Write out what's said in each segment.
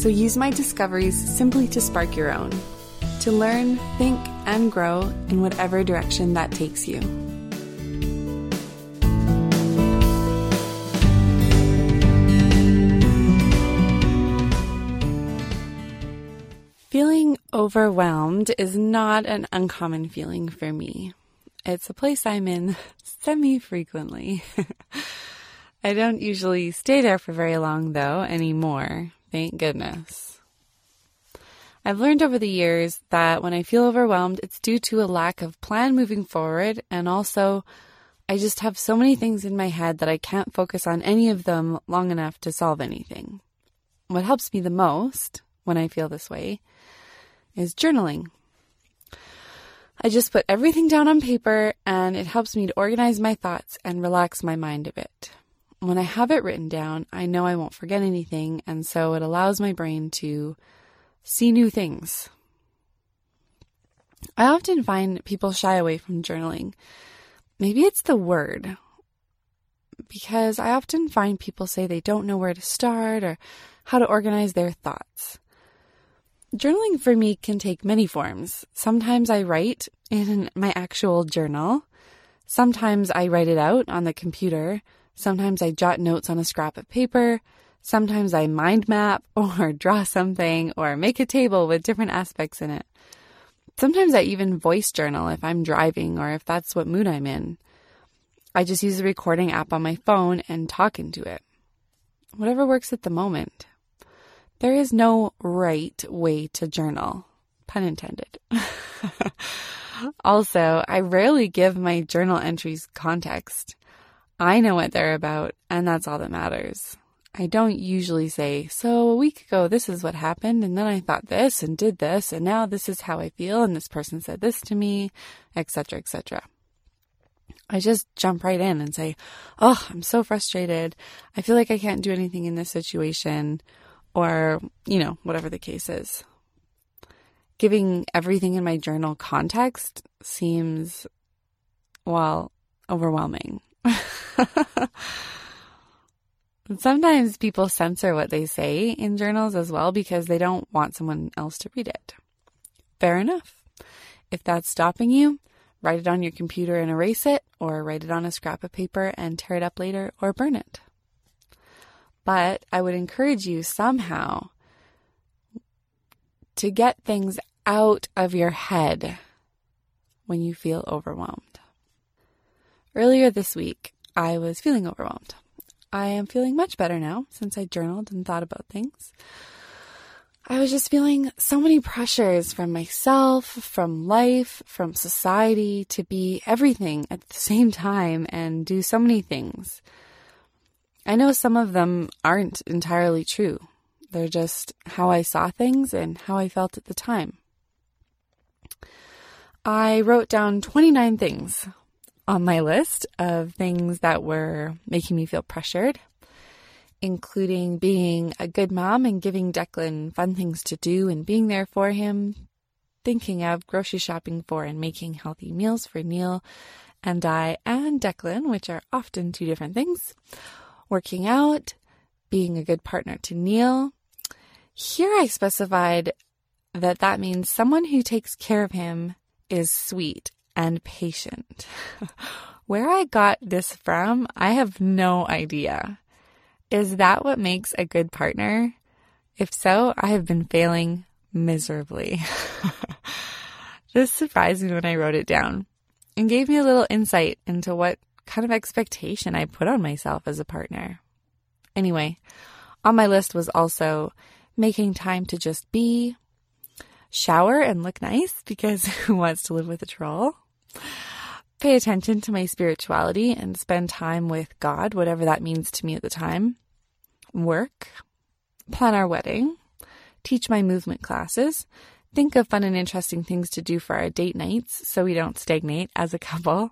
so use my discoveries simply to spark your own, to learn, think, and grow in whatever direction that takes you. Feeling overwhelmed is not an uncommon feeling for me. It's a place I'm in semi frequently. I don't usually stay there for very long though anymore. Thank goodness. I've learned over the years that when I feel overwhelmed, it's due to a lack of plan moving forward, and also I just have so many things in my head that I can't focus on any of them long enough to solve anything. What helps me the most when I feel this way is journaling. I just put everything down on paper and it helps me to organize my thoughts and relax my mind a bit when I have it written down, I know I won't forget anything, and so it allows my brain to see new things. I often find people shy away from journaling. Maybe it's the word, because I often find people say they don't know where to start or how to organize their thoughts. Journaling for me can take many forms. Sometimes I write in my actual journal. Sometimes I write it out on the computer. Sometimes I jot notes on a scrap of paper. Sometimes I mind map or draw something or make a table with different aspects in it. Sometimes I even voice journal if I'm driving or if that's what mood I'm in. I just use the recording app on my phone and talk into it. Whatever works at the moment. There is no right way to journal. Pun intended. also, I rarely give my journal entries context. I know what they're about, and that's all that matters. I don't usually say, so a week ago, this is what happened, and then I thought this and did this, and now this is how I feel, and this person said this to me, etc., etc. I just jump right in and say, oh, I'm so frustrated. I feel like I can't do anything in this situation, or, you know, whatever the case is. Giving everything in my journal context seems, well, overwhelming. Sometimes people censor what they say in journals as well because they don't want someone else to read it. Fair enough. If that's stopping you, write it on your computer and erase it, or write it on a scrap of paper and tear it up later or burn it. But I would encourage you somehow to get things out of your head when you feel overwhelmed. Earlier this week, I was feeling overwhelmed. I am feeling much better now since I journaled and thought about things. I was just feeling so many pressures from myself, from life, from society to be everything at the same time and do so many things. I know some of them aren't entirely true. They're just how I saw things and how I felt at the time. I wrote down 29 things on my list of things that were making me feel pressured, including being a good mom and giving Declan fun things to do and being there for him, thinking of grocery shopping for and making healthy meals for Neil and I and Declan, which are often two different things, working out, being a good partner to Neil. Here I specified that that means someone who takes care of him is sweet and patient. Where I got this from, I have no idea. Is that what makes a good partner? If so, I have been failing miserably. this surprised me when I wrote it down and gave me a little insight into what kind of expectation I put on myself as a partner. Anyway, on my list was also making time to just be, shower and look nice because who wants to live with a troll? Pay attention to my spirituality and spend time with God, whatever that means to me at the time. Work, plan our wedding, teach my movement classes, think of fun and interesting things to do for our date nights so we don't stagnate as a couple,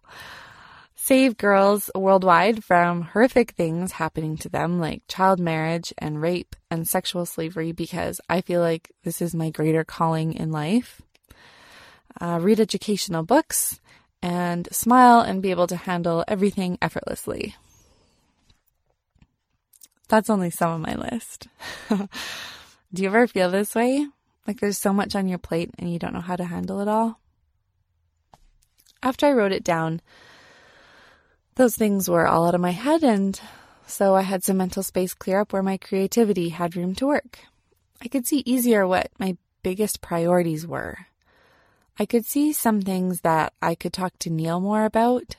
save girls worldwide from horrific things happening to them like child marriage and rape and sexual slavery because I feel like this is my greater calling in life. Uh, read educational books and smile and be able to handle everything effortlessly. That's only some of my list. Do you ever feel this way? Like there's so much on your plate and you don't know how to handle it all? After I wrote it down, those things were all out of my head, and so I had some mental space clear up where my creativity had room to work. I could see easier what my biggest priorities were. I could see some things that I could talk to Neil more about,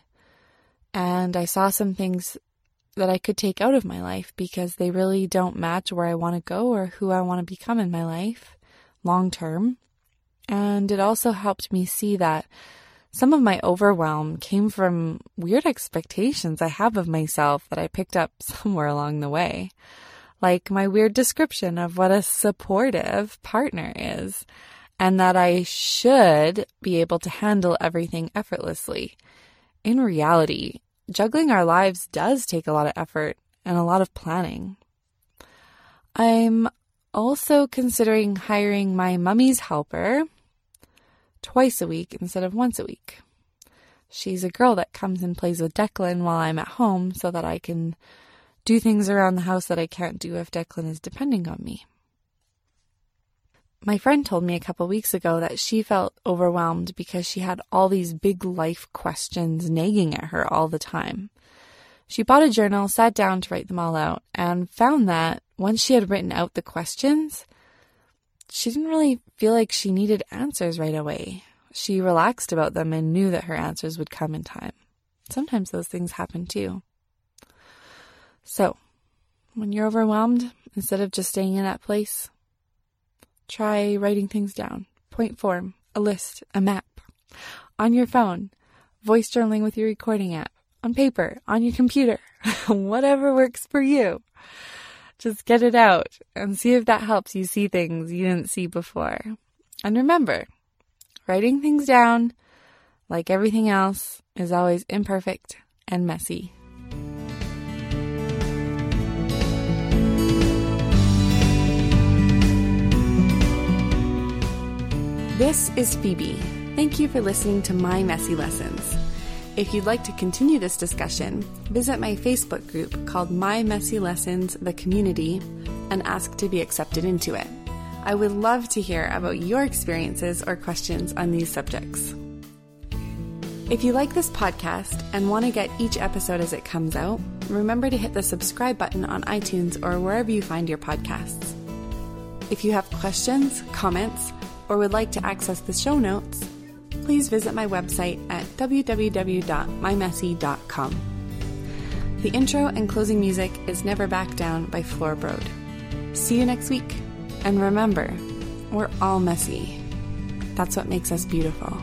and I saw some things that I could take out of my life because they really don't match where I want to go or who I want to become in my life long term. And it also helped me see that some of my overwhelm came from weird expectations I have of myself that I picked up somewhere along the way. Like my weird description of what a supportive partner is, and that I should be able to handle everything effortlessly. In reality, juggling our lives does take a lot of effort and a lot of planning. I'm also considering hiring my mummy's helper twice a week instead of once a week. She's a girl that comes and plays with Declan while I'm at home so that I can do things around the house that I can't do if Declan is depending on me. My friend told me a couple weeks ago that she felt overwhelmed because she had all these big life questions nagging at her all the time. She bought a journal, sat down to write them all out, and found that once she had written out the questions, she didn't really feel like she needed answers right away. She relaxed about them and knew that her answers would come in time. Sometimes those things happen too. So, when you're overwhelmed, instead of just staying in that place, try writing things down. Point form, a list, a map. On your phone, voice journaling with your recording app, on paper, on your computer, whatever works for you. Just get it out and see if that helps you see things you didn't see before. And remember, writing things down, like everything else, is always imperfect and messy. This is Phoebe. Thank you for listening to My Messy Lessons. If you'd like to continue this discussion, visit my Facebook group called My Messy Lessons The Community and ask to be accepted into it. I would love to hear about your experiences or questions on these subjects. If you like this podcast and want to get each episode as it comes out, remember to hit the subscribe button on iTunes or wherever you find your podcasts. If you have questions, comments, or would like to access the show notes, please visit my website at www.mymessy.com. The intro and closing music is Never Back Down by Floorbrode. See you next week, and remember, we're all messy. That's what makes us beautiful.